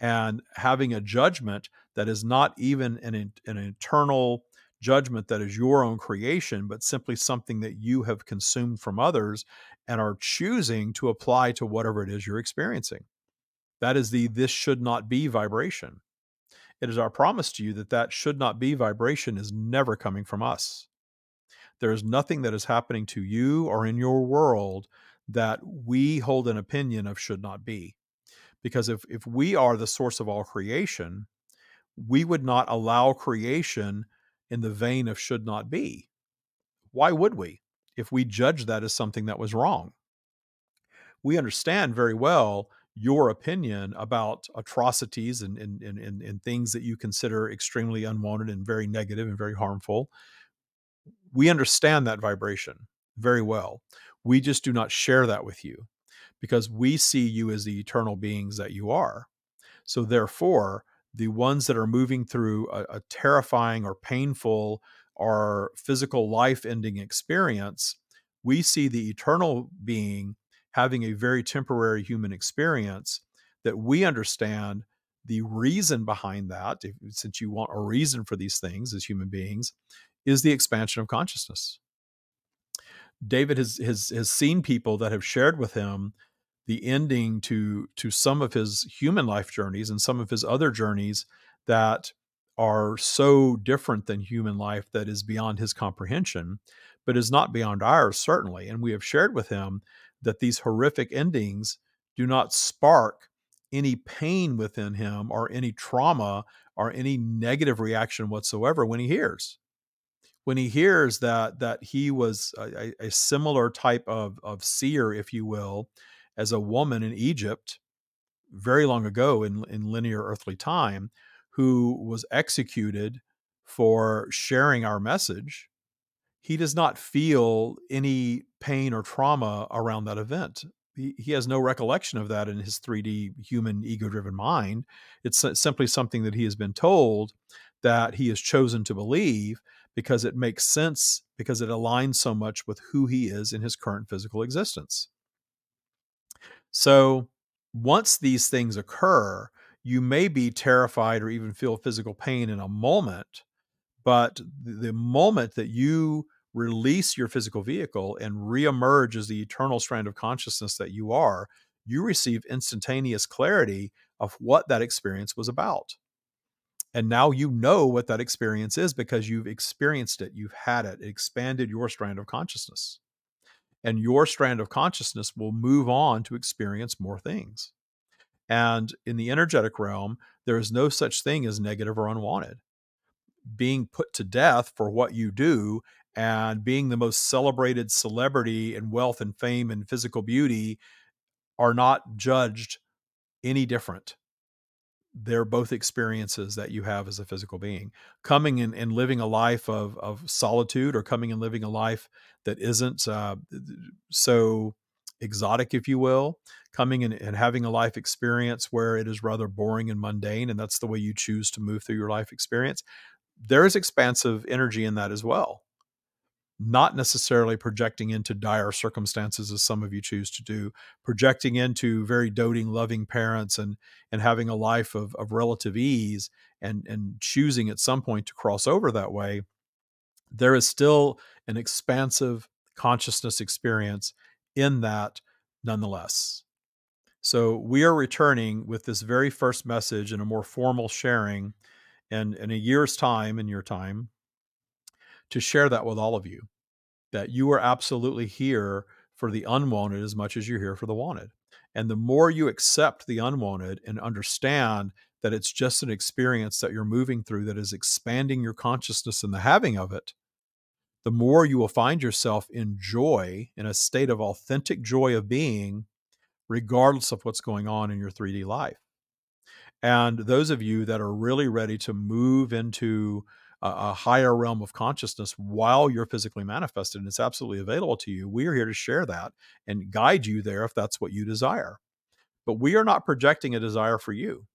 and having a judgment that is not even an, an internal judgment that is your own creation, but simply something that you have consumed from others and are choosing to apply to whatever it is you're experiencing. That is the this should not be vibration. It is our promise to you that that should not be vibration is never coming from us. There is nothing that is happening to you or in your world that we hold an opinion of should not be. Because if, if we are the source of all creation, we would not allow creation in the vein of should not be. Why would we if we judge that as something that was wrong? We understand very well your opinion about atrocities and, and, and, and, things that you consider extremely unwanted and very negative and very harmful. We understand that vibration very well. We just do not share that with you because we see you as the eternal beings that you are. So, therefore, the ones that are moving through a, a terrifying or painful or physical life ending experience, we see the eternal being having a very temporary human experience that we understand the reason behind that, if, since you want a reason for these things as human beings, is the expansion of consciousness. David has, has, has seen people that have shared with him the ending to to some of his human life journeys and some of his other journeys that are so different than human life that is beyond his comprehension but is not beyond ours certainly and we have shared with him that these horrific endings do not spark any pain within him or any trauma or any negative reaction whatsoever when he hears when he hears that that he was a, a similar type of of seer if you will as a woman in Egypt very long ago in, in linear earthly time who was executed for sharing our message, he does not feel any pain or trauma around that event. He, he has no recollection of that in his 3D human ego driven mind. It's simply something that he has been told that he has chosen to believe because it makes sense, because it aligns so much with who he is in his current physical existence. So once these things occur, you may be terrified or even feel physical pain in a moment, but the moment that you release your physical vehicle and reemerge as the eternal strand of consciousness that you are, you receive instantaneous clarity of what that experience was about. And now you know what that experience is because you've experienced it, you've had it, it expanded your strand of consciousness and your strand of consciousness will move on to experience more things. And in the energetic realm, there is no such thing as negative or unwanted. Being put to death for what you do and being the most celebrated celebrity in wealth and fame and physical beauty are not judged any different they're both experiences that you have as a physical being. Coming and, and living a life of, of solitude or coming and living a life that isn't uh, so exotic, if you will, coming and, and having a life experience where it is rather boring and mundane, and that's the way you choose to move through your life experience. There is expansive energy in that as well not necessarily projecting into dire circumstances as some of you choose to do, projecting into very doting, loving parents and and having a life of, of relative ease and and choosing at some point to cross over that way, there is still an expansive consciousness experience in that nonetheless. So we are returning with this very first message in a more formal sharing and in a year's time, in your time, to share that with all of you that you are absolutely here for the unwanted as much as you're here for the wanted. And the more you accept the unwanted and understand that it's just an experience that you're moving through that is expanding your consciousness and the having of it, the more you will find yourself in joy, in a state of authentic joy of being, regardless of what's going on in your 3D life. And those of you that are really ready to move into a, higher realm of consciousness while you're physically manifested, and it's absolutely available to you, we are here to share that and guide you there if that's what you desire. But we are not projecting a desire for you.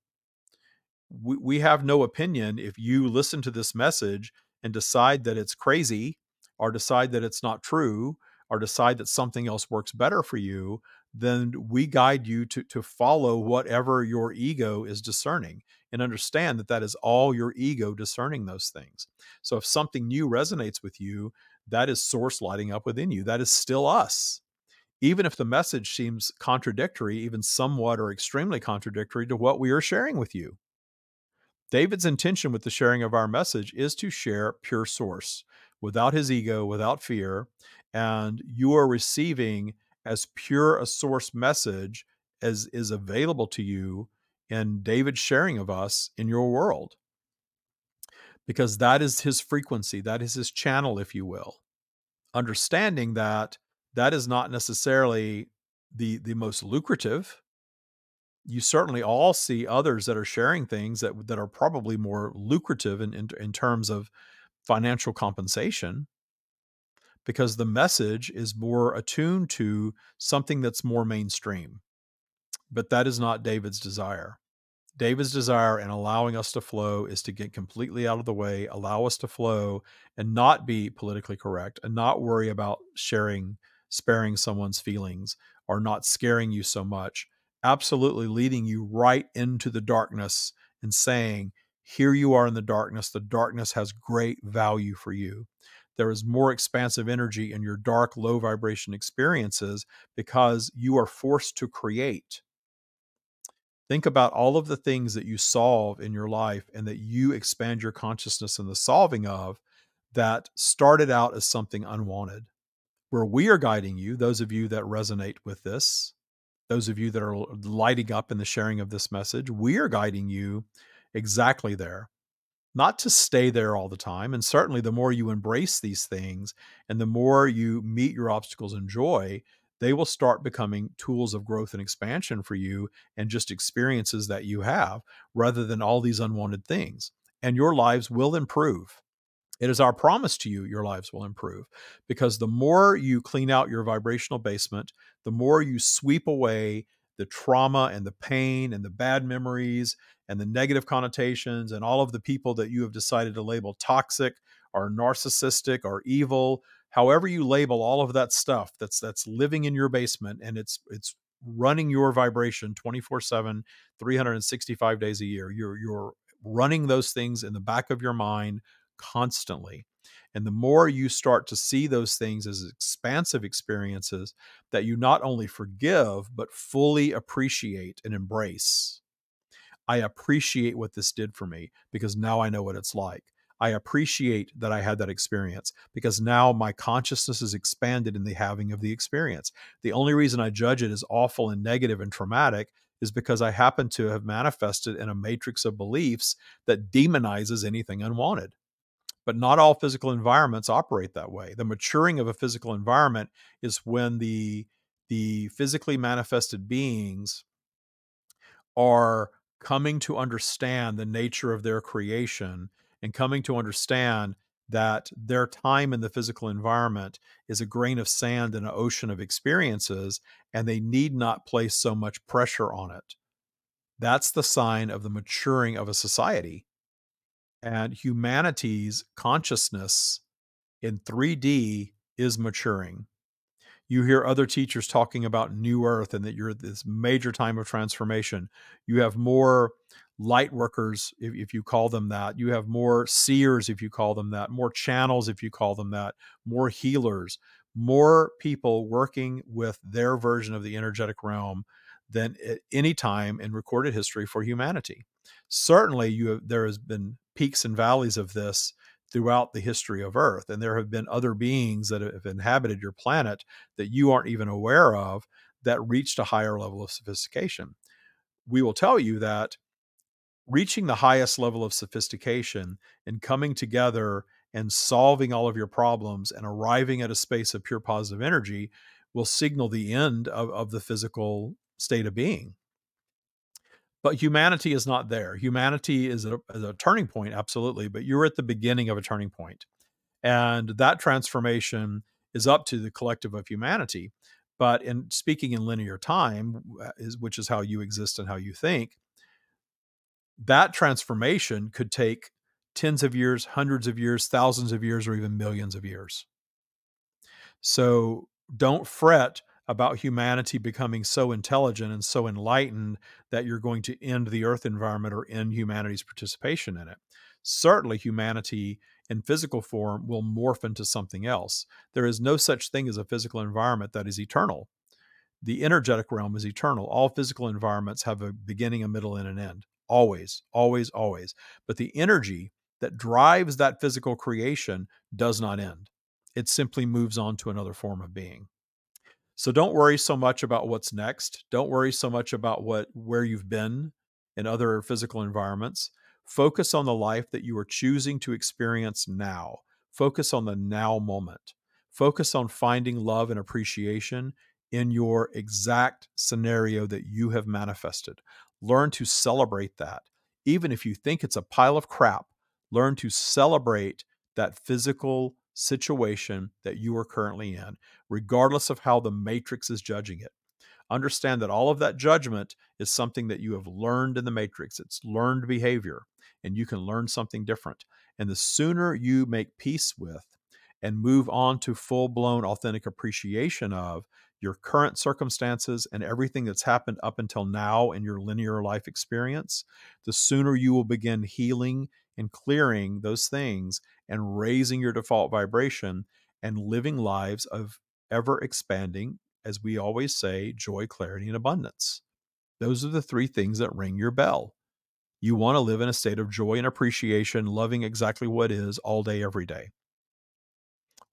We, we have no opinion if you listen to this message and decide that it's crazy or decide that it's not true or decide that something else works better for you then we guide you to, to follow whatever your ego is discerning and understand that that is all your ego discerning those things. So if something new resonates with you, that is source lighting up within you. That is still us. Even if the message seems contradictory, even somewhat or extremely contradictory to what we are sharing with you. David's intention with the sharing of our message is to share pure source without his ego, without fear. And you are receiving as pure a source message as is available to you in David's sharing of us in your world. Because that is his frequency, that is his channel, if you will. Understanding that that is not necessarily the, the most lucrative. You certainly all see others that are sharing things that, that are probably more lucrative in, in, in terms of financial compensation because the message is more attuned to something that's more mainstream. But that is not David's desire. David's desire in allowing us to flow is to get completely out of the way, allow us to flow and not be politically correct and not worry about sharing, sparing someone's feelings or not scaring you so much. Absolutely leading you right into the darkness and saying, Here you are in the darkness. The darkness has great value for you there is more expansive energy in your dark, low vibration experiences because you are forced to create. Think about all of the things that you solve in your life and that you expand your consciousness in the solving of that started out as something unwanted. Where we are guiding you, those of you that resonate with this, those of you that are lighting up in the sharing of this message, we are guiding you exactly there not to stay there all the time. And certainly, the more you embrace these things and the more you meet your obstacles in joy, they will start becoming tools of growth and expansion for you and just experiences that you have rather than all these unwanted things. And your lives will improve. It is our promise to you, your lives will improve because the more you clean out your vibrational basement, the more you sweep away the trauma and the pain and the bad memories and the negative connotations and all of the people that you have decided to label toxic or narcissistic or evil however you label all of that stuff that's that's living in your basement and it's it's running your vibration 24/7 365 days a year. You're you're running those things in the back of your mind constantly and the more you start to see those things as expansive experiences that you not only forgive, but fully appreciate and embrace. I appreciate what this did for me because now I know what it's like. I appreciate that I had that experience because now my consciousness is expanded in the having of the experience. The only reason I judge it as awful and negative and traumatic is because I happen to have manifested in a matrix of beliefs that demonizes anything unwanted. But not all physical environments operate that way. The maturing of a physical environment is when the the physically manifested beings are coming to understand the nature of their creation and coming to understand that their time in the physical environment is a grain of sand in an ocean of experiences, and they need not place so much pressure on it. That's the sign of the maturing of a society and humanity's consciousness in 3D is maturing. You hear other teachers talking about new earth and that you're at this major time of transformation. You have more light workers, if, if, you call them that. You have more seers, if you call them that, more channels, if you call them that, more healers, more people working with their version of the energetic realm than at any time in recorded history for humanity. Certainly, you have, there has been peaks and valleys of this throughout the history of Earth, and there have been other beings that have inhabited your planet that you aren't even aware of that reached a higher level of sophistication. We will tell you that reaching the highest level of sophistication and coming together and solving all of your problems and arriving at a space of pure positive energy will signal the end of, of the physical state of being. But humanity is not there. Humanity is a, is a turning point, absolutely, but you're at the beginning of a turning point. And that transformation is up to the collective of humanity. But in speaking in linear time, uh, is, which is how you exist and how you think, that transformation could take tens of years, hundreds of years, thousands of years, or even millions of years. So don't fret about humanity becoming so intelligent and so enlightened that you're going to end the earth environment or end humanity's participation in it. Certainly, humanity in physical form will morph into something else. There is no such thing as a physical environment that is eternal. The energetic realm is eternal. All physical environments have a beginning, a middle, and an end. Always, always, always. But the energy that drives that physical creation does not end. It simply moves on to another form of being. So don't worry so much about what's next. Don't worry so much about what where you've been in other physical environments. Focus on the life that you are choosing to experience now. Focus on the now moment. Focus on finding love and appreciation in your exact scenario that you have manifested. Learn to celebrate that. Even if you think it's a pile of crap, learn to celebrate that physical situation that you are currently in, regardless of how the matrix is judging it. Understand that all of that judgment is something that you have learned in the matrix. It's learned behavior and you can learn something different. And the sooner you make peace with and move on to full blown authentic appreciation of your current circumstances and everything that's happened up until now in your linear life experience, the sooner you will begin healing and clearing those things and raising your default vibration and living lives of ever expanding, as we always say, joy, clarity, and abundance. Those are the three things that ring your bell. You want to live in a state of joy and appreciation, loving exactly what is all day, every day.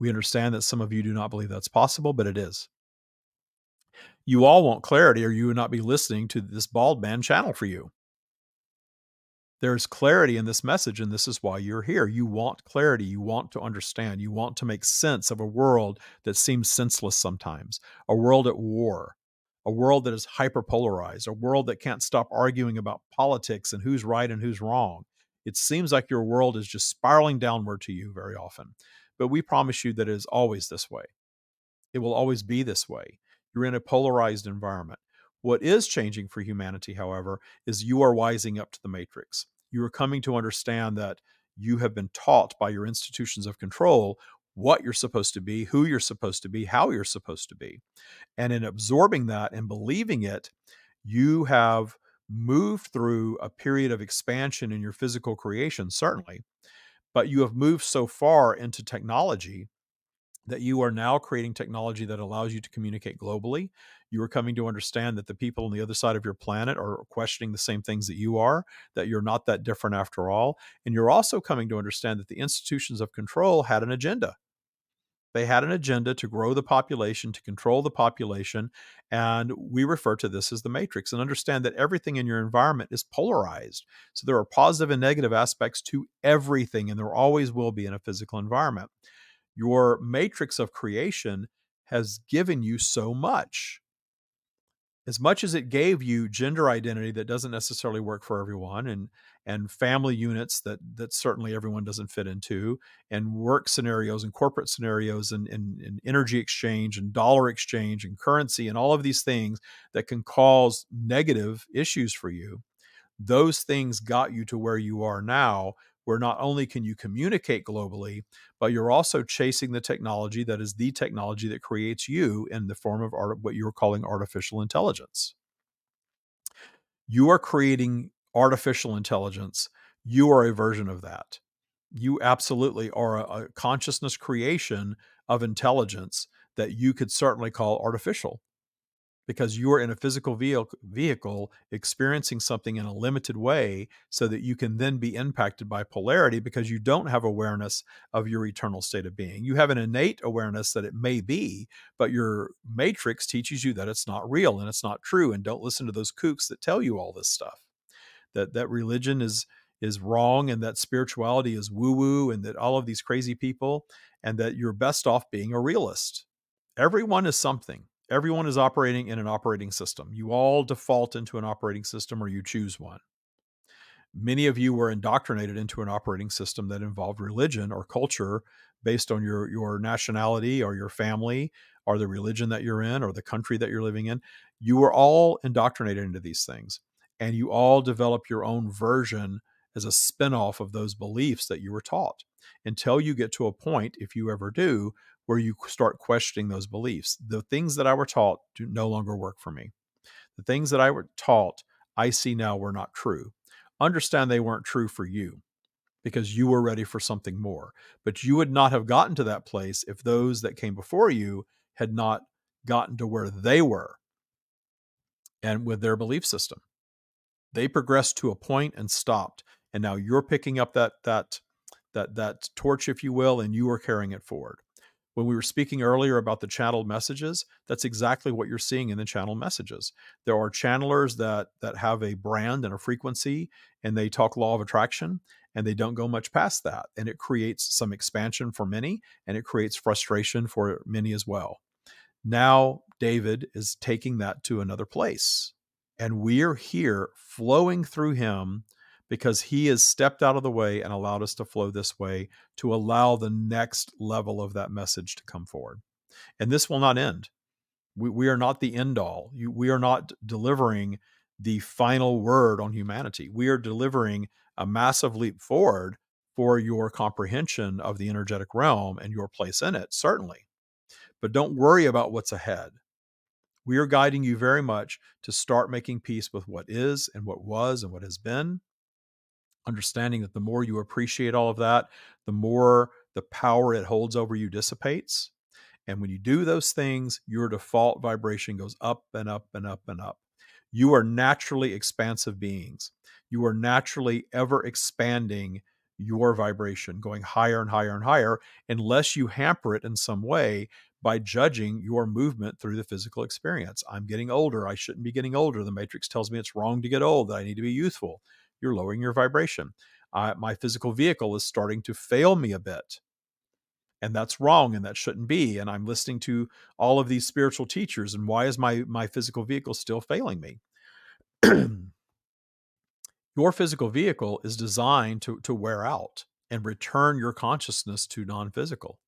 We understand that some of you do not believe that's possible, but it is. You all want clarity, or you would not be listening to this bald man channel for you. There's clarity in this message, and this is why you're here. You want clarity. You want to understand. You want to make sense of a world that seems senseless sometimes, a world at war, a world that is hyperpolarized, a world that can't stop arguing about politics and who's right and who's wrong. It seems like your world is just spiraling downward to you very often. But we promise you that it is always this way. It will always be this way. You're in a polarized environment. What is changing for humanity, however, is you are wising up to the matrix. You are coming to understand that you have been taught by your institutions of control what you're supposed to be, who you're supposed to be, how you're supposed to be. And in absorbing that and believing it, you have moved through a period of expansion in your physical creation, certainly, but you have moved so far into technology that you are now creating technology that allows you to communicate globally. You are coming to understand that the people on the other side of your planet are questioning the same things that you are, that you're not that different after all. And you're also coming to understand that the institutions of control had an agenda. They had an agenda to grow the population, to control the population. And we refer to this as the matrix and understand that everything in your environment is polarized. So there are positive and negative aspects to everything, and there always will be in a physical environment. Your matrix of creation has given you so much. As much as it gave you gender identity that doesn't necessarily work for everyone and and family units that that certainly everyone doesn't fit into and work scenarios and corporate scenarios and, and, and energy exchange and dollar exchange and currency and all of these things that can cause negative issues for you those things got you to where you are now where not only can you communicate globally, but you're also chasing the technology that is the technology that creates you in the form of art, what you're calling artificial intelligence. You are creating artificial intelligence. You are a version of that. You absolutely are a, a consciousness creation of intelligence that you could certainly call artificial because you are in a physical vehicle experiencing something in a limited way so that you can then be impacted by polarity because you don't have awareness of your eternal state of being. You have an innate awareness that it may be, but your matrix teaches you that it's not real and it's not true and don't listen to those kooks that tell you all this stuff. That that religion is is wrong and that spirituality is woo woo and that all of these crazy people and that you're best off being a realist. Everyone is something. Everyone is operating in an operating system. You all default into an operating system or you choose one. Many of you were indoctrinated into an operating system that involved religion or culture based on your your nationality or your family or the religion that you're in or the country that you're living in. You were all indoctrinated into these things and you all develop your own version as a spinoff of those beliefs that you were taught until you get to a point, if you ever do, where you start questioning those beliefs. The things that I were taught do no longer work for me. The things that I were taught, I see now were not true. Understand they weren't true for you because you were ready for something more. But you would not have gotten to that place if those that came before you had not gotten to where they were and with their belief system. They progressed to a point and stopped. And now you're picking up that that that that torch, if you will, and you are carrying it forward. When we were speaking earlier about the channeled messages, that's exactly what you're seeing in the channel messages. There are channelers that that have a brand and a frequency, and they talk law of attraction, and they don't go much past that, and it creates some expansion for many, and it creates frustration for many as well. Now David is taking that to another place, and we are here flowing through him because he has stepped out of the way and allowed us to flow this way to allow the next level of that message to come forward. And this will not end. We, we are not the end all. You, we are not delivering the final word on humanity. We are delivering a massive leap forward for your comprehension of the energetic realm and your place in it, certainly. But don't worry about what's ahead. We are guiding you very much to start making peace with what is and what was and what has been understanding that the more you appreciate all of that, the more the power it holds over you dissipates. And when you do those things, your default vibration goes up and up and up and up. You are naturally expansive beings. You are naturally ever expanding your vibration, going higher and higher and higher, unless you hamper it in some way by judging your movement through the physical experience. I'm getting older. I shouldn't be getting older. The matrix tells me it's wrong to get old, that I need to be youthful you're lowering your vibration. Uh, my physical vehicle is starting to fail me a bit. And that's wrong and that shouldn't be. And I'm listening to all of these spiritual teachers. And why is my, my physical vehicle still failing me? [clears throat] your physical vehicle is designed to, to wear out and return your consciousness to non physical.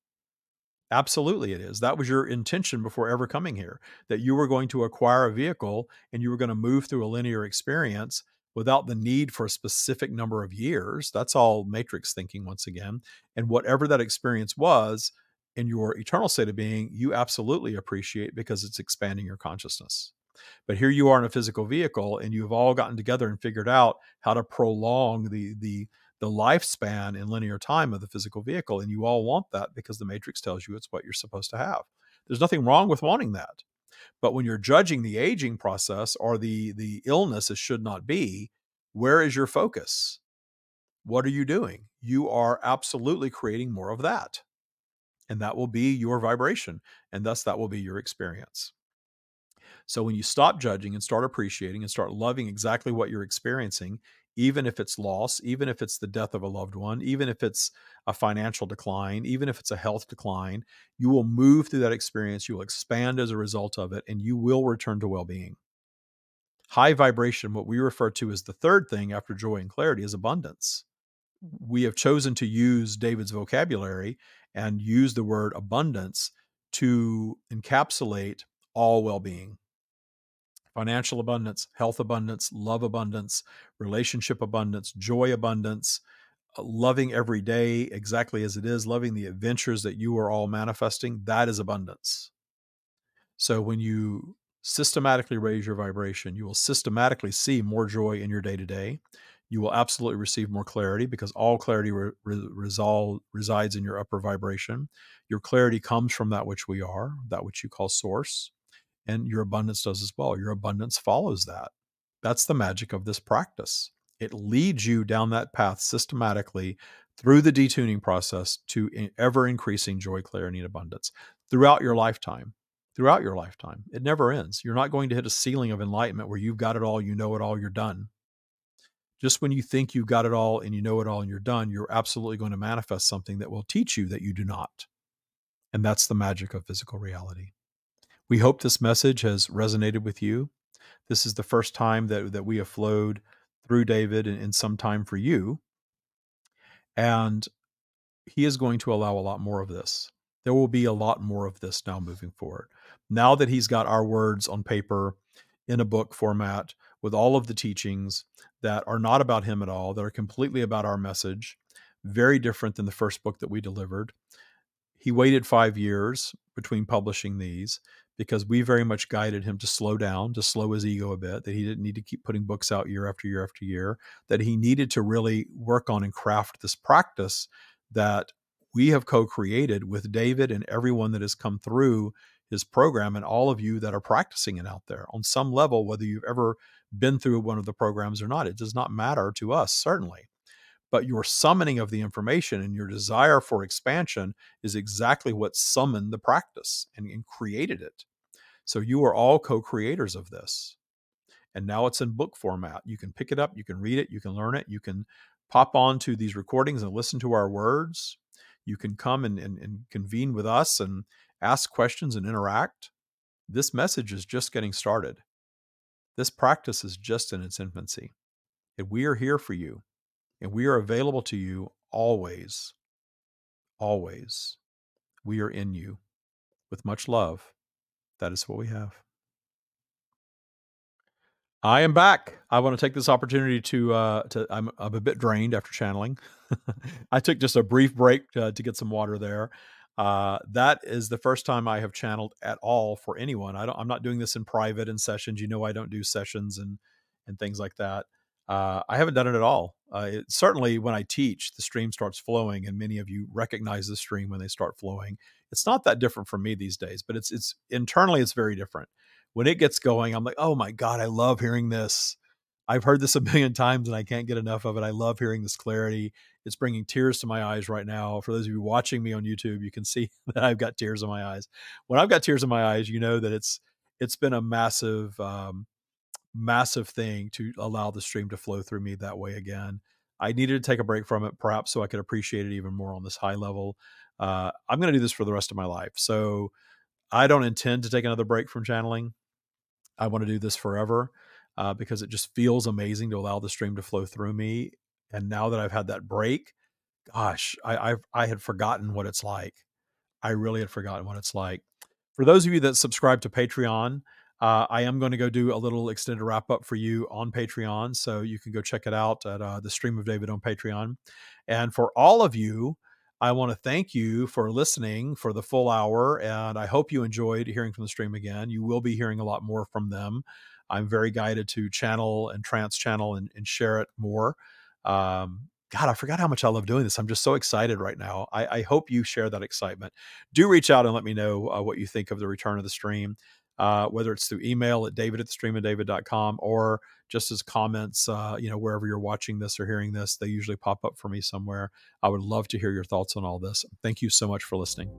Absolutely, it is. That was your intention before ever coming here that you were going to acquire a vehicle and you were going to move through a linear experience without the need for a specific number of years. That's all matrix thinking, once again. And whatever that experience was in your eternal state of being, you absolutely appreciate because it's expanding your consciousness. But here you are in a physical vehicle, and you've all gotten together and figured out how to prolong the the the lifespan in linear time of the physical vehicle. And you all want that because the matrix tells you it's what you're supposed to have. There's nothing wrong with wanting that. But when you're judging the aging process or the the illness as should not be, where is your focus? What are you doing? You are absolutely creating more of that. And that will be your vibration. And thus, that will be your experience. So, when you stop judging and start appreciating and start loving exactly what you're experiencing, even if it's loss, even if it's the death of a loved one, even if it's a financial decline, even if it's a health decline, you will move through that experience. You will expand as a result of it, and you will return to well being. High vibration, what we refer to as the third thing after joy and clarity, is abundance. Mm-hmm. We have chosen to use David's vocabulary and use the word abundance to encapsulate all well being financial abundance, health abundance, love abundance, relationship abundance, joy abundance, uh, loving every day exactly as it is, loving the adventures that you are all manifesting, that is abundance. So when you systematically raise your vibration, you will systematically see more joy in your day to day. You will absolutely receive more clarity because all clarity re- re- resolve, resides in your upper vibration. Your clarity comes from that which we are, that which you call source and your abundance does as well. Your abundance follows that. That's the magic of this practice. It leads you down that path systematically through the detuning process to ever increasing joy, clarity, and abundance throughout your lifetime. Throughout your lifetime, it never ends. You're not going to hit a ceiling of enlightenment where you've got it all, you know it all, you're done. just when you think you've got it all and you know it all and you're done, you're absolutely going to manifest something that will teach you that you do not. And that's the magic of physical reality. We hope this message has resonated with you. This is the first time that, that we have flowed through David in, in some time for you. And he is going to allow a lot more of this. There will be a lot more of this now moving forward. Now that he's got our words on paper in a book format with all of the teachings that are not about him at all, that are completely about our message, very different than the first book that we delivered. He waited five years between publishing these because we very much guided him to slow down, to slow his ego a bit, that he didn't need to keep putting books out year after year after year, that he needed to really work on and craft this practice that we have co created with David and everyone that has come through his program and all of you that are practicing it out there on some level, whether you've ever been through one of the programs or not. It does not matter to us, certainly. But your summoning of the information and your desire for expansion is exactly what summoned the practice and, and created it. So you are all co creators of this. And now it's in book format. You can pick it up, you can read it, you can learn it, you can pop on to these recordings and listen to our words. You can come and, and, and convene with us and ask questions and interact. This message is just getting started. This practice is just in its infancy. And we are here for you. And we are available to you always. Always. We are in you. With much love, that is what we have. I am back. I want to take this opportunity to uh, to I'm, I'm a bit drained after channeling. [laughs] I took just a brief break uh, to get some water there. Uh, that is the first time I have channeled at all for anyone. I don't. I'm not doing this in private in sessions. You know, I don't do sessions and and things like that. Uh, I haven't done it at all. Uh, it, certainly, when I teach, the stream starts flowing, and many of you recognize the stream when they start flowing. It's not that different for me these days, but it's it's internally it's very different when it gets going, I'm like, oh my God, I love hearing this. I've heard this a million times and I can't get enough of it. I love hearing this clarity. It's bringing tears to my eyes right now. For those of you watching me on YouTube, you can see [laughs] that I've got tears in my eyes. When I've got tears in my eyes, you know that it's it's been a massive, um, massive thing to allow the stream to flow through me that way again. I needed to take a break from it, perhaps so I could appreciate it even more on this high level. Uh, I'm going to do this for the rest of my life. So I don't intend to take another break from channeling. I want to do this forever uh, because it just feels amazing to allow the stream to flow through me. And now that I've had that break, gosh, I, I've, I had forgotten what it's like. I really had forgotten what it's like. For those of you that subscribe to Patreon, uh, I am going to go do a little extended wrap up for you on Patreon. So you can go check it out at uh, the Stream of David on Patreon. And for all of you I want to thank you for listening for the full hour, and I hope you enjoyed hearing from the stream again. You will be hearing a lot more from them. I'm very guided to channel and trance channel and, and share it more. Um, God, I forgot how much I love doing this. I'm just so excited right now. I, I hope you share that excitement. Do reach out and let me know uh, what you think of the return of the stream uh, whether it's through email at david at the stream of david.com or just as comments, uh, you know, wherever you're watching this or hearing this, they usually pop up for me somewhere. I would love to hear your thoughts on all this. Thank you so much for listening.